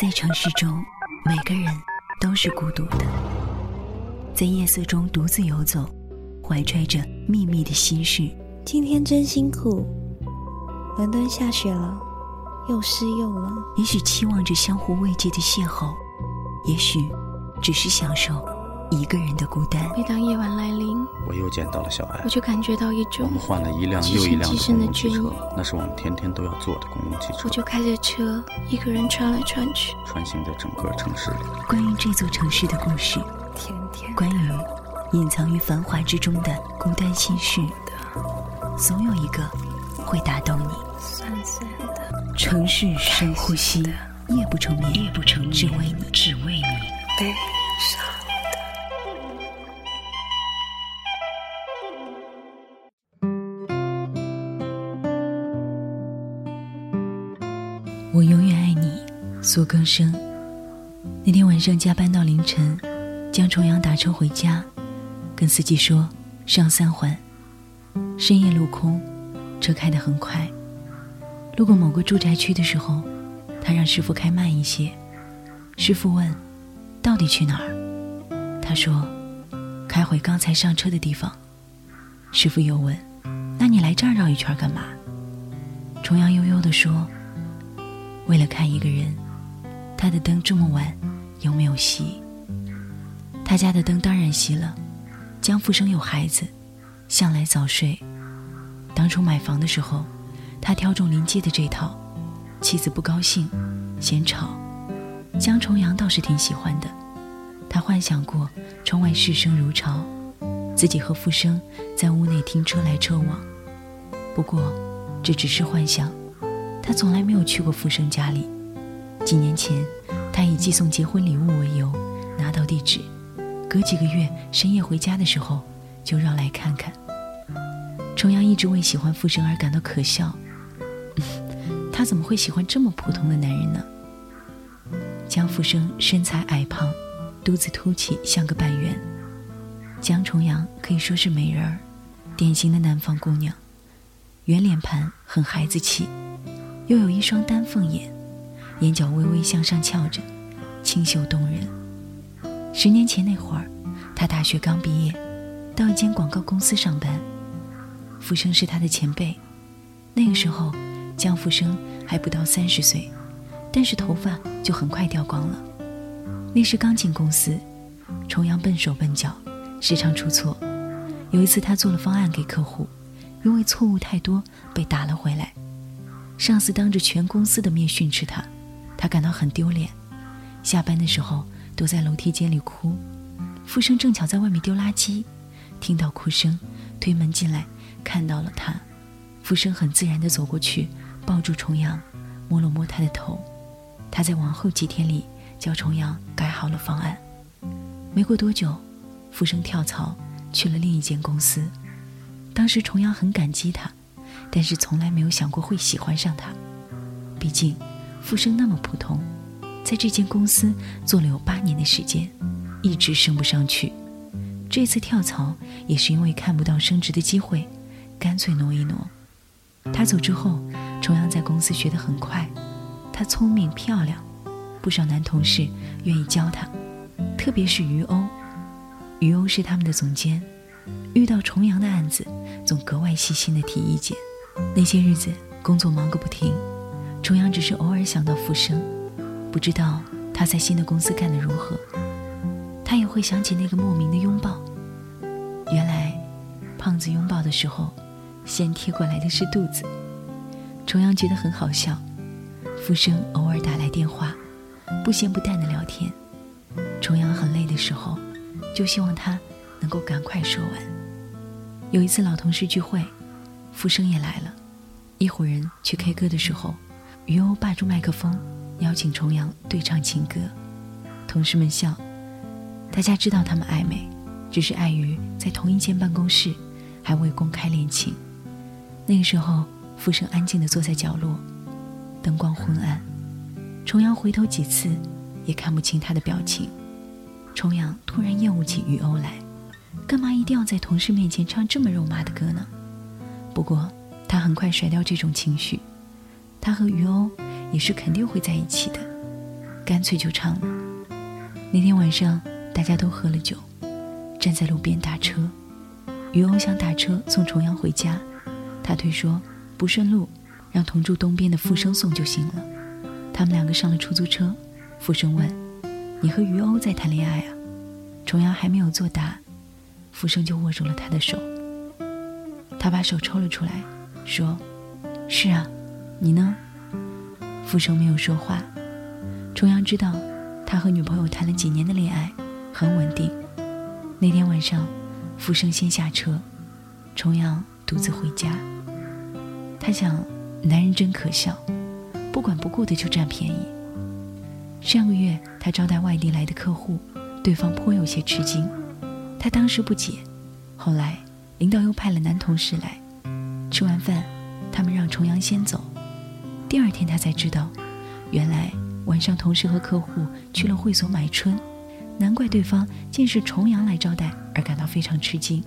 在城市中，每个人都是孤独的，在夜色中独自游走，怀揣着秘密的心事。今天真辛苦，伦敦下雪了，又湿又冷。也许期望着相互慰藉的邂逅，也许只是享受一个人的孤单。每当夜晚来临，我又见到了小艾我，就感觉到一种我们换了一辆又一辆的公共汽车，那是我们天天都要坐的公共汽车，我就开着车一个人穿来穿去。穿行在整个城市里。关于这座城市的故事，天天关于隐藏于繁华之中的孤单心事，总有一个会打动你。酸酸的，城市深呼吸，夜不成眠，夜不成眠，只为你，只为你。悲苏更生。那天晚上加班到凌晨，江重阳打车回家，跟司机说上三环。深夜路空，车开得很快。路过某个住宅区的时候，他让师傅开慢一些。师傅问：“到底去哪儿？”他说：“开回刚才上车的地方。”师傅又问：“那你来这儿绕一圈干嘛？”重阳悠悠地说。为了看一个人，他的灯这么晚有没有熄？他家的灯当然熄了。江富生有孩子，向来早睡。当初买房的时候，他挑中临街的这套，妻子不高兴，嫌吵。江重阳倒是挺喜欢的，他幻想过窗外市声如潮，自己和富生在屋内听车来车往。不过，这只是幻想。他从来没有去过富生家里。几年前，他以寄送结婚礼物为由拿到地址，隔几个月深夜回家的时候就绕来看看。重阳一直为喜欢富生而感到可笑，他怎么会喜欢这么普通的男人呢？江富生身材矮胖，肚子凸起像个半圆。江重阳可以说是美人儿，典型的南方姑娘，圆脸盘很孩子气。又有一双丹凤眼，眼角微微向上翘着，清秀动人。十年前那会儿，他大学刚毕业，到一间广告公司上班。富生是他的前辈，那个时候江富生还不到三十岁，但是头发就很快掉光了。那时刚进公司，重阳笨手笨脚，时常出错。有一次他做了方案给客户，因为错误太多被打了回来。上司当着全公司的面训斥他，他感到很丢脸。下班的时候躲在楼梯间里哭。富生正巧在外面丢垃圾，听到哭声，推门进来，看到了他。富生很自然地走过去，抱住重阳，摸了摸他的头。他在往后几天里叫重阳改好了方案。没过多久，富生跳槽去了另一间公司。当时重阳很感激他。但是从来没有想过会喜欢上他，毕竟富生那么普通，在这间公司做了有八年的时间，一直升不上去。这次跳槽也是因为看不到升职的机会，干脆挪一挪。他走之后，重阳在公司学得很快，她聪明漂亮，不少男同事愿意教她，特别是于欧。于欧是他们的总监，遇到重阳的案子，总格外细心的提意见。那些日子，工作忙个不停，重阳只是偶尔想到富生，不知道他在新的公司干得如何。他也会想起那个莫名的拥抱，原来，胖子拥抱的时候，先贴过来的是肚子。重阳觉得很好笑。富生偶尔打来电话，不咸不淡的聊天。重阳很累的时候，就希望他能够赶快说完。有一次老同事聚会。富生也来了，一伙人去 K 歌的时候，于欧霸住麦克风，邀请重阳对唱情歌。同事们笑，大家知道他们暧昧，只是碍于在同一间办公室，还未公开恋情。那个时候，富生安静地坐在角落，灯光昏暗，重阳回头几次，也看不清他的表情。重阳突然厌恶起于欧来，干嘛一定要在同事面前唱这么肉麻的歌呢？不过，他很快甩掉这种情绪。他和于欧也是肯定会在一起的。干脆就唱了。那天晚上，大家都喝了酒，站在路边打车。于欧想打车送重阳回家，他推说不顺路，让同住东边的富生送就行了。他们两个上了出租车，富生问：“你和于欧在谈恋爱啊？”重阳还没有作答，富生就握住了他的手。他把手抽了出来，说：“是啊，你呢？”富生没有说话。重阳知道，他和女朋友谈了几年的恋爱，很稳定。那天晚上。富生先下车，重阳独自回家。他想，男人真可笑，不管不顾的就占便宜。上个月他招待外地来的客户，对方颇有些吃惊。他当时不解，后来领导又派了男同事来。吃完饭，他们让重阳先走。第二天他才知道，原来晚上同事和客户去了会所买春。难怪对方竟是重阳来招待而感到非常吃惊。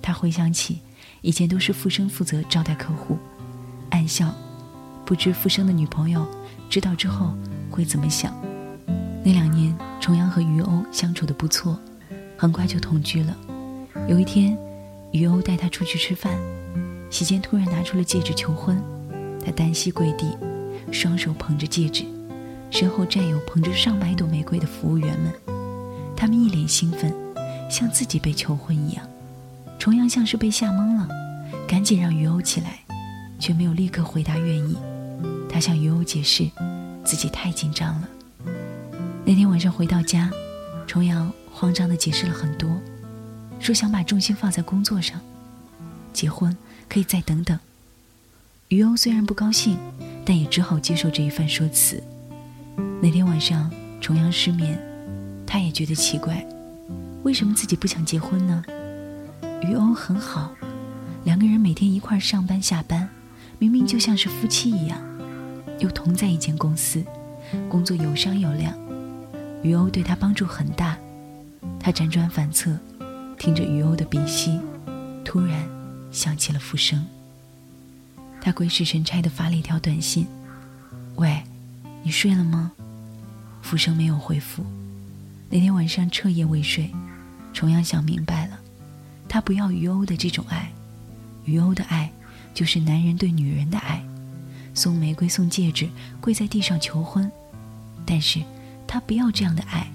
他回想起以前都是富生负责招待客户，暗笑，不知富生的女朋友知道之后会怎么想。那两年，重阳和于欧相处的不错，很快就同居了。有一天，于欧带他出去吃饭，席间突然拿出了戒指求婚。他单膝跪地，双手捧着戒指，身后站有捧着上百朵玫瑰的服务员们。他们一脸兴奋，像自己被求婚一样。重阳像是被吓懵了，赶紧让于欧起来，却没有立刻回答愿意。他向于欧解释，自己太紧张了。那天晚上回到家，重阳慌张地解释了很多，说想把重心放在工作上，结婚可以再等等。于欧虽然不高兴，但也只好接受这一番说辞。那天晚上，重阳失眠。他也觉得奇怪，为什么自己不想结婚呢？于欧很好，两个人每天一块上班下班，明明就像是夫妻一样，又同在一间公司，工作有商有量。于欧对他帮助很大。他辗转反侧，听着于欧的鼻息，突然想起了浮生。他鬼使神差地发了一条短信：“喂，你睡了吗？”浮生没有回复。那天晚上彻夜未睡，重阳想明白了，他不要于欧的这种爱，于欧的爱就是男人对女人的爱，送玫瑰送戒指，跪在地上求婚，但是他不要这样的爱。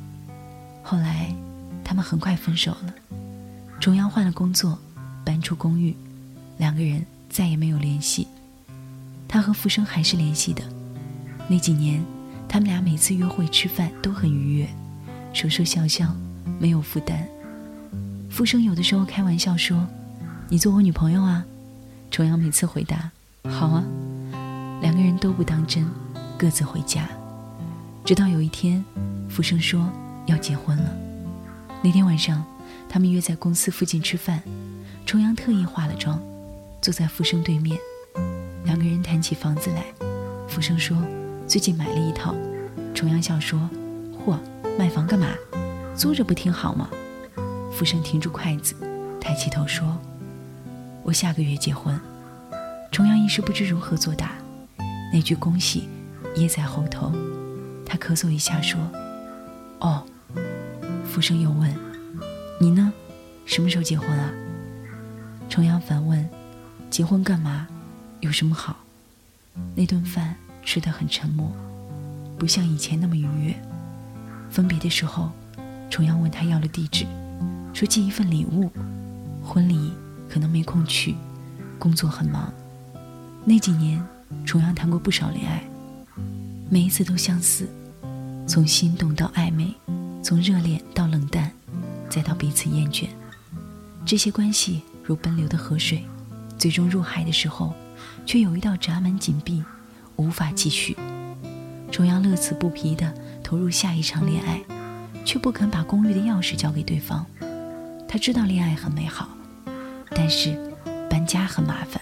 后来，他们很快分手了。重阳换了工作，搬出公寓，两个人再也没有联系。他和富生还是联系的，那几年，他们俩每次约会吃饭都很愉悦。说说笑笑，没有负担。富生有的时候开玩笑说：“你做我女朋友啊？”重阳每次回答：“好啊。”两个人都不当真，各自回家。直到有一天，富生说要结婚了。那天晚上，他们约在公司附近吃饭。重阳特意化了妆，坐在富生对面，两个人谈起房子来。福生说：“最近买了一套。”重阳笑说：“嚯！”买房干嘛？租着不挺好吗？福生停住筷子，抬起头说：“我下个月结婚。”重阳一时不知如何作答，那句恭喜噎在喉头。他咳嗽一下说：“哦。”福生又问：“你呢？什么时候结婚啊？”重阳反问：“结婚干嘛？有什么好？”那顿饭吃得很沉默，不像以前那么愉悦。分别的时候，重阳问他要了地址，说寄一份礼物。婚礼可能没空去，工作很忙。那几年，重阳谈过不少恋爱，每一次都相似，从心动到暧昧，从热恋到冷淡，再到彼此厌倦。这些关系如奔流的河水，最终入海的时候，却有一道闸门紧闭，无法继续。重阳乐此不疲地。投入下一场恋爱，却不肯把公寓的钥匙交给对方。他知道恋爱很美好，但是搬家很麻烦。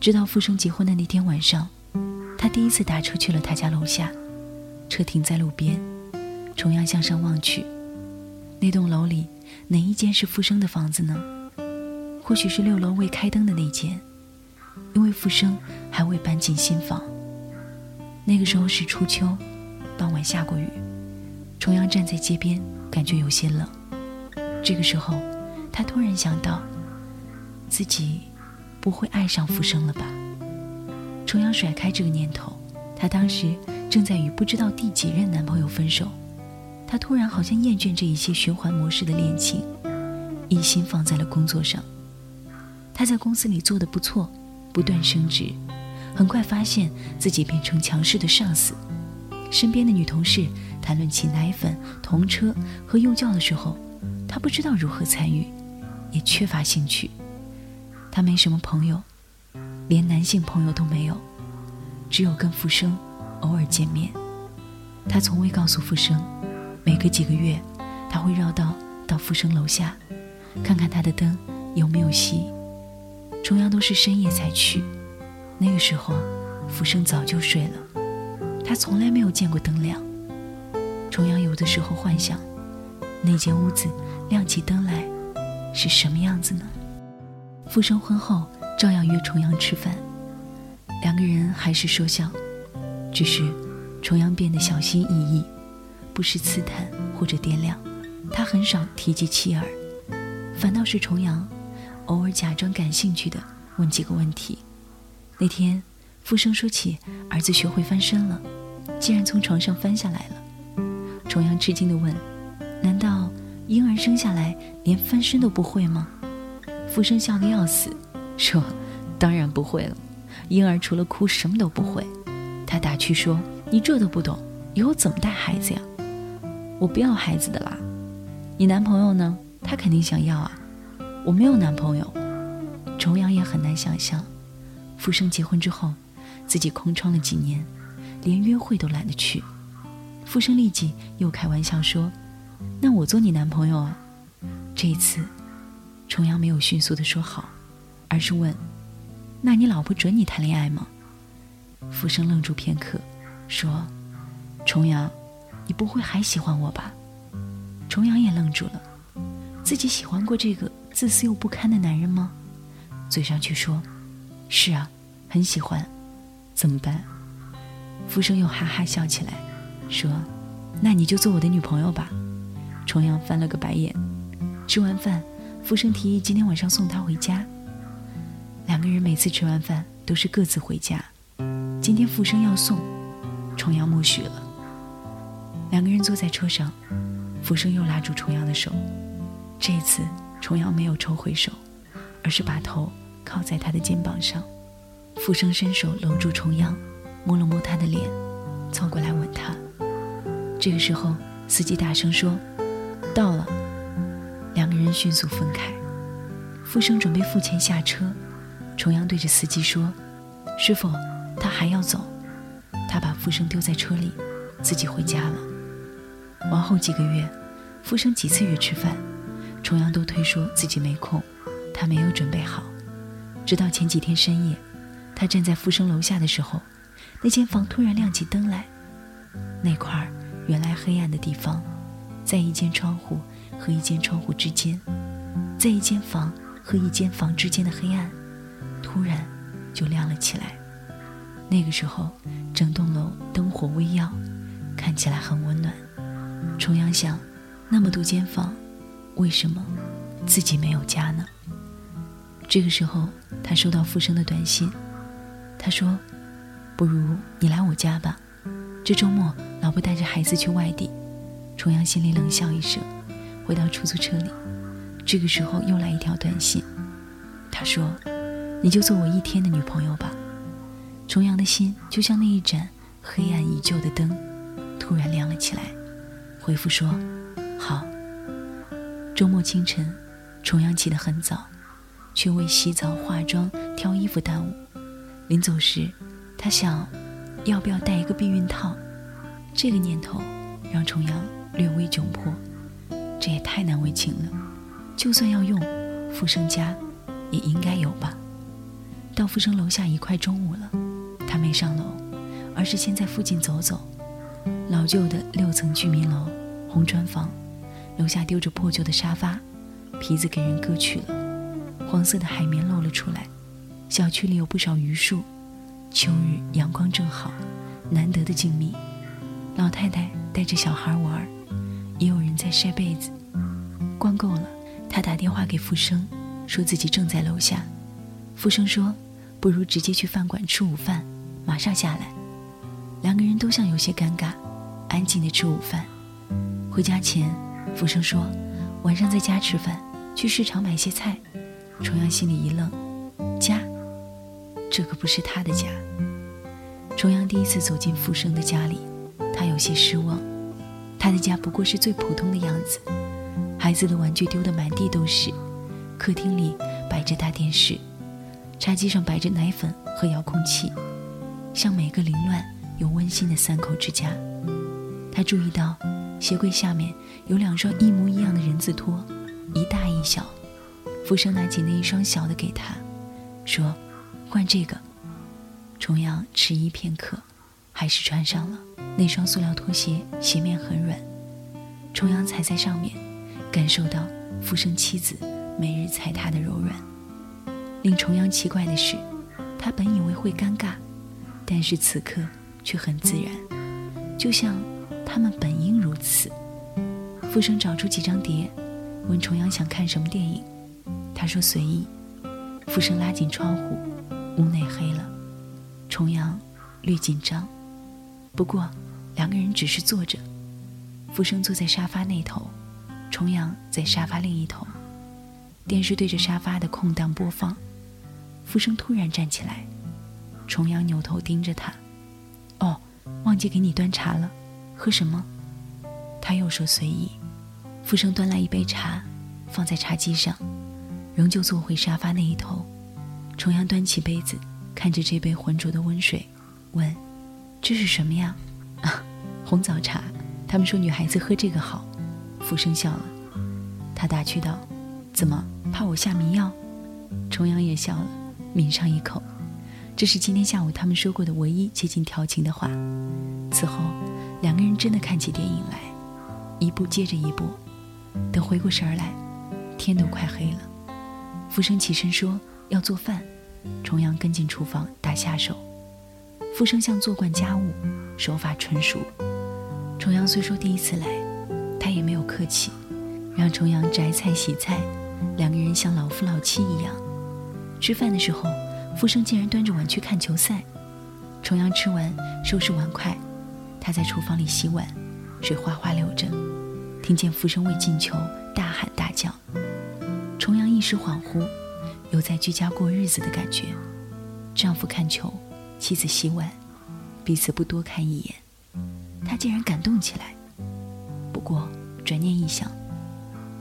直到富生结婚的那天晚上，他第一次打车去了他家楼下，车停在路边。重阳向上望去，那栋楼里哪一间是富生的房子呢？或许是六楼未开灯的那间，因为富生还未搬进新房。那个时候是初秋。傍晚下过雨，重阳站在街边，感觉有些冷。这个时候，他突然想到，自己不会爱上浮生了吧？重阳甩开这个念头，他当时正在与不知道第几任男朋友分手。他突然好像厌倦这一些循环模式的恋情，一心放在了工作上。他在公司里做的不错，不断升职，很快发现自己变成强势的上司。身边的女同事谈论起奶粉、童车和幼教的时候，他不知道如何参与，也缺乏兴趣。他没什么朋友，连男性朋友都没有，只有跟富生偶尔见面。他从未告诉富生，每隔几个月他会绕道到富生楼下，看看他的灯有没有熄。重阳都是深夜才去，那个时候富生早就睡了。他从来没有见过灯亮。重阳有的时候幻想，那间屋子亮起灯来是什么样子呢？傅生婚后照样约重阳吃饭，两个人还是说笑，只是重阳变得小心翼翼，不时刺探或者掂量，他很少提及妻儿，反倒是重阳偶尔假装感兴趣的问几个问题。那天，傅生说起儿子学会翻身了。竟然从床上翻下来了，重阳吃惊地问：“难道婴儿生下来连翻身都不会吗？”傅生笑得要死，说：“当然不会了，婴儿除了哭什么都不会。”他打趣说：“你这都不懂，以后怎么带孩子呀？”我不要孩子的啦，你男朋友呢？他肯定想要啊。我没有男朋友。重阳也很难想象，傅生结婚之后，自己空窗了几年。连约会都懒得去，傅生立即又开玩笑说：“那我做你男朋友啊？”这一次，重阳没有迅速的说好，而是问：“那你老婆准你谈恋爱吗？”傅生愣住片刻，说：“重阳，你不会还喜欢我吧？”重阳也愣住了，自己喜欢过这个自私又不堪的男人吗？嘴上却说：“是啊，很喜欢，怎么办？”浮生又哈哈笑起来，说：“那你就做我的女朋友吧。”重阳翻了个白眼。吃完饭，浮生提议今天晚上送她回家。两个人每次吃完饭都是各自回家，今天浮生要送，重阳默许了。两个人坐在车上，浮生又拉住重阳的手，这次重阳没有抽回手，而是把头靠在他的肩膀上。傅生伸手搂住重阳。摸了摸他的脸，凑过来吻他。这个时候，司机大声说：“到了。”两个人迅速分开。傅生准备付钱下车，重阳对着司机说：“师傅，他还要走。”他把傅生丢在车里，自己回家了。往后几个月，傅生几次约吃饭，重阳都推说自己没空，他没有准备好。直到前几天深夜，他站在傅生楼下的时候。那间房突然亮起灯来，那块儿原来黑暗的地方，在一间窗户和一间窗户之间，在一间房和一间房之间的黑暗，突然就亮了起来。那个时候，整栋楼灯火微耀，看起来很温暖。重阳想，那么多间房，为什么自己没有家呢？这个时候，他收到傅生的短信，他说。不如你来我家吧，这周末老婆带着孩子去外地。重阳心里冷笑一声，回到出租车里。这个时候又来一条短信，他说：“你就做我一天的女朋友吧。”重阳的心就像那一盏黑暗已久的灯，突然亮了起来。回复说：“好。”周末清晨，重阳起得很早，却为洗澡、化妆、挑衣服耽误。临走时。他想，要不要带一个避孕套？这个念头让重阳略微窘迫。这也太难为情了。就算要用，富生家也应该有吧。到富生楼下已快中午了，他没上楼，而是先在附近走走。老旧的六层居民楼，红砖房，楼下丢着破旧的沙发，皮子给人割去了，黄色的海绵露了出来。小区里有不少榆树。秋日阳光正好，难得的静谧。老太。太带着小孩玩，也有人在晒被子。逛够了，他打电话给富生，说自己正在楼下。富生说：“不如直接去饭馆吃午饭，马上下来。”两个人都像有些尴尬，安静的吃午饭。回家前，富生说：“晚上在家吃饭，去市场买些菜。”重阳心里一愣：“家？这可不是他的家。”重阳第一次走进富生的家里，他有些失望。他的家不过是最普通的样子，孩子的玩具丢得满地都是，客厅里摆着大电视。茶几上摆着奶粉和遥控器，像每个凌乱又温馨的三口之家。他注意到鞋柜下面有两双一模一样的人字拖，一大一小。福生拿起那一双小的给他，说：“换这个。”重阳迟疑片刻，还是穿上了那双塑料拖鞋，鞋面很软。重阳踩在上面，感受到福生妻子每日踩他的柔软。令重阳奇怪的是，他本以为会尴尬，但是此刻却很自然，就像他们本应如此。傅生找出几张碟，问重阳想看什么电影，他说随意。傅生拉紧窗户，屋内黑了，重阳略紧张。不过两个人只是坐着，傅生坐在沙发那头，重阳在沙发另一头，电视对着沙发的空档播放。福生突然站起来，重阳扭头盯着他。哦，忘记给你端茶了，喝什么？他又说随意。福生端来一杯茶，放在茶几上，仍旧坐回沙发那一头。重阳端起杯子，看着这杯浑浊的温水，问：“这是什么呀？” 啊，红枣茶。他们说女孩子喝这个好。福生笑了，他打趣道：“怎么怕我下迷药？”重阳也笑了。抿上一口，这是今天下午他们说过的唯一接近调情的话。此后，两个人真的看起电影来，一步接着一步。等回过神儿来，天都快黑了。福生起身说要做饭，重阳跟进厨房打下手。福生像做惯家务，手法纯熟。重阳虽说第一次来，他也没有客气，让重阳摘菜洗菜，两个人像老夫老妻一样。吃饭的时候，福生竟然端着碗去看球赛。重阳吃完，收拾碗筷，他在厨房里洗碗，水哗哗流着。听见福生为进球大喊大叫，重阳一时恍惚，有在居家过日子的感觉。丈夫看球，妻子洗碗，彼此不多看一眼，他竟然感动起来。不过转念一想，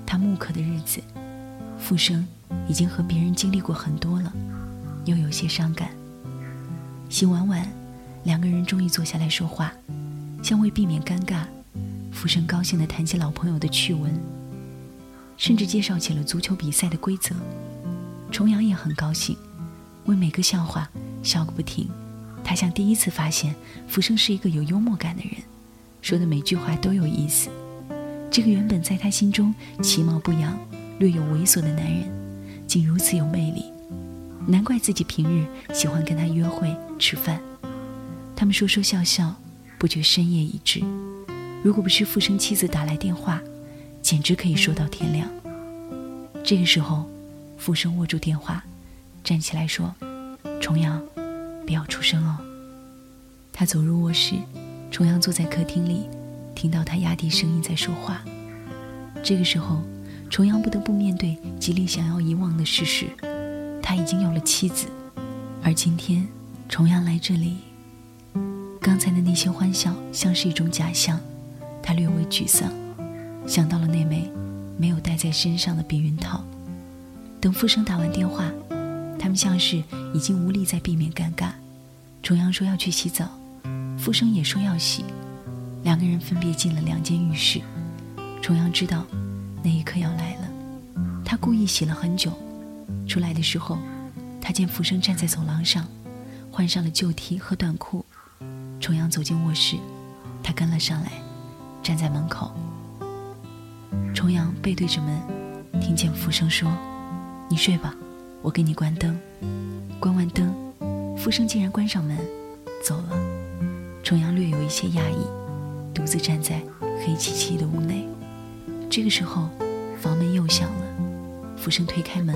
他木刻的日子，福生。已经和别人经历过很多了，又有些伤感。洗完碗，两个人终于坐下来说话，像为避免尴尬，福生高兴地谈起老朋友的趣闻，甚至介绍起了足球比赛的规则。重阳也很高兴，为每个笑话笑个不停。他像第一次发现福生是一个有幽默感的人，说的每句话都有意思。这个原本在他心中其貌不扬、略有猥琐的男人。竟如此有魅力，难怪自己平日喜欢跟他约会吃饭。他们说说笑笑，不觉深夜已至。如果不是富生妻子打来电话，简直可以说到天亮。这个时候，富生握住电话，站起来说：“重阳，不要出声哦。”他走入卧室，重阳坐在客厅里，听到他压低声音在说话。这个时候。重阳不得不面对极力想要遗忘的事实，他已经有了妻子，而今天重阳来这里，刚才的那些欢笑像是一种假象，他略微沮丧，想到了那枚没有戴在身上的避孕套。等傅生打完电话，他们像是已经无力再避免尴尬。重阳说要去洗澡，傅生也说要洗，两个人分别进了两间浴室。重阳知道。那一刻要来了，他故意洗了很久，出来的时候，他见富生站在走廊上，换上了旧 T 和短裤。重阳走进卧室，他跟了上来，站在门口。重阳背对着门，听见福生说：“你睡吧，我给你关灯。”关完灯，福生竟然关上门，走了。重阳略有一些讶异，独自站在黑漆漆的屋内。这个时候，房门又响了。福生推开门，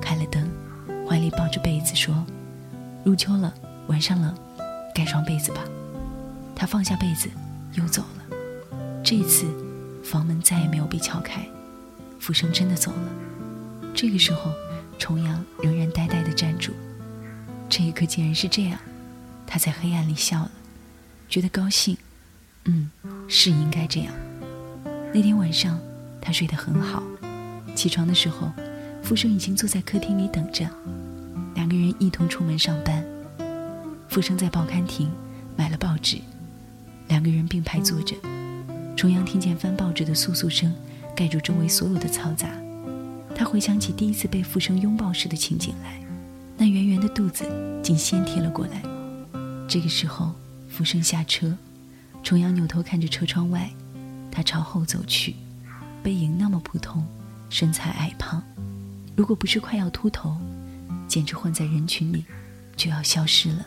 开了灯，怀里抱着被子说：“入秋了，晚上冷，盖双被子吧。”他放下被子，又走了。这次，房门再也没有被敲开，福生真的走了。这个时候，重阳仍然呆呆地站住。这一刻竟然是这样，他在黑暗里笑了，觉得高兴。嗯，是应该这样。那天晚上，他睡得很好。起床的时候，福生已经坐在客厅里等着，两个人一同出门上班。福生在报刊亭买了报纸，两个人并排坐着。重阳听见翻报纸的簌簌声，盖住周围所有的嘈杂。他回想起第一次被富生拥抱时的情景来，那圆圆的肚子竟先贴了过来。这个时候，富生下车，重阳扭头看着车窗外，他朝后走去，背影那么普通，身材矮胖，如果不是快要秃头，简直混在人群里就要消失了。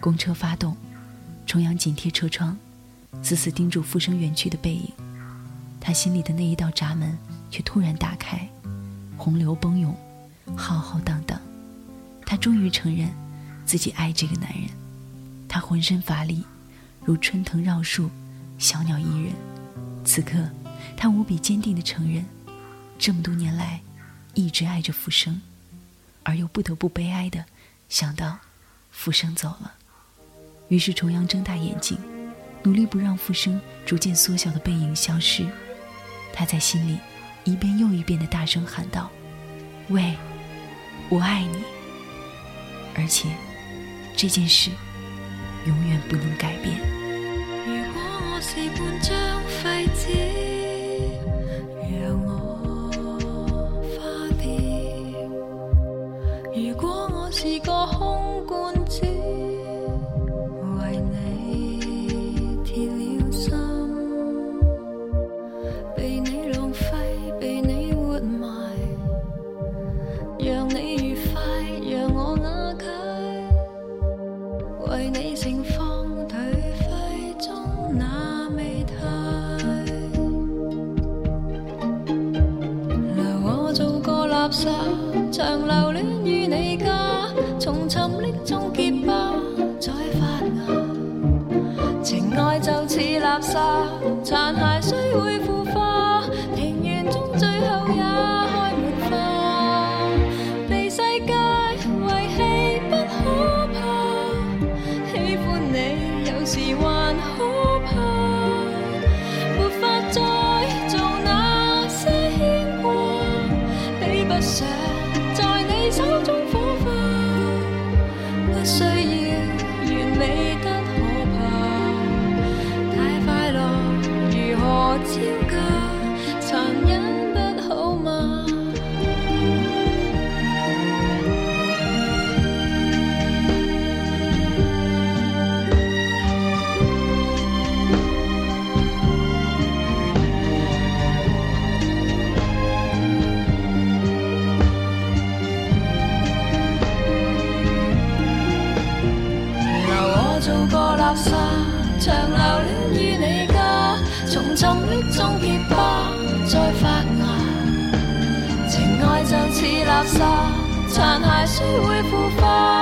公车发动，重阳紧贴车窗。死死盯住复生远去的背影，他心里的那一道闸门却突然打开，洪流奔涌，浩浩荡荡。他终于承认自己爱这个男人，他浑身乏力，如春藤绕树，小鸟依人。此刻，他无比坚定地承认，这么多年来一直爱着复生，而又不得不悲哀地想到复生走了。于是重阳睁大眼睛。努力不让复生逐渐缩小的背影消失，他在心里一遍又一遍的大声喊道：“喂，我爱你。”而且这件事永远不能改变。如果我是半张废纸，残骸虽会腐化，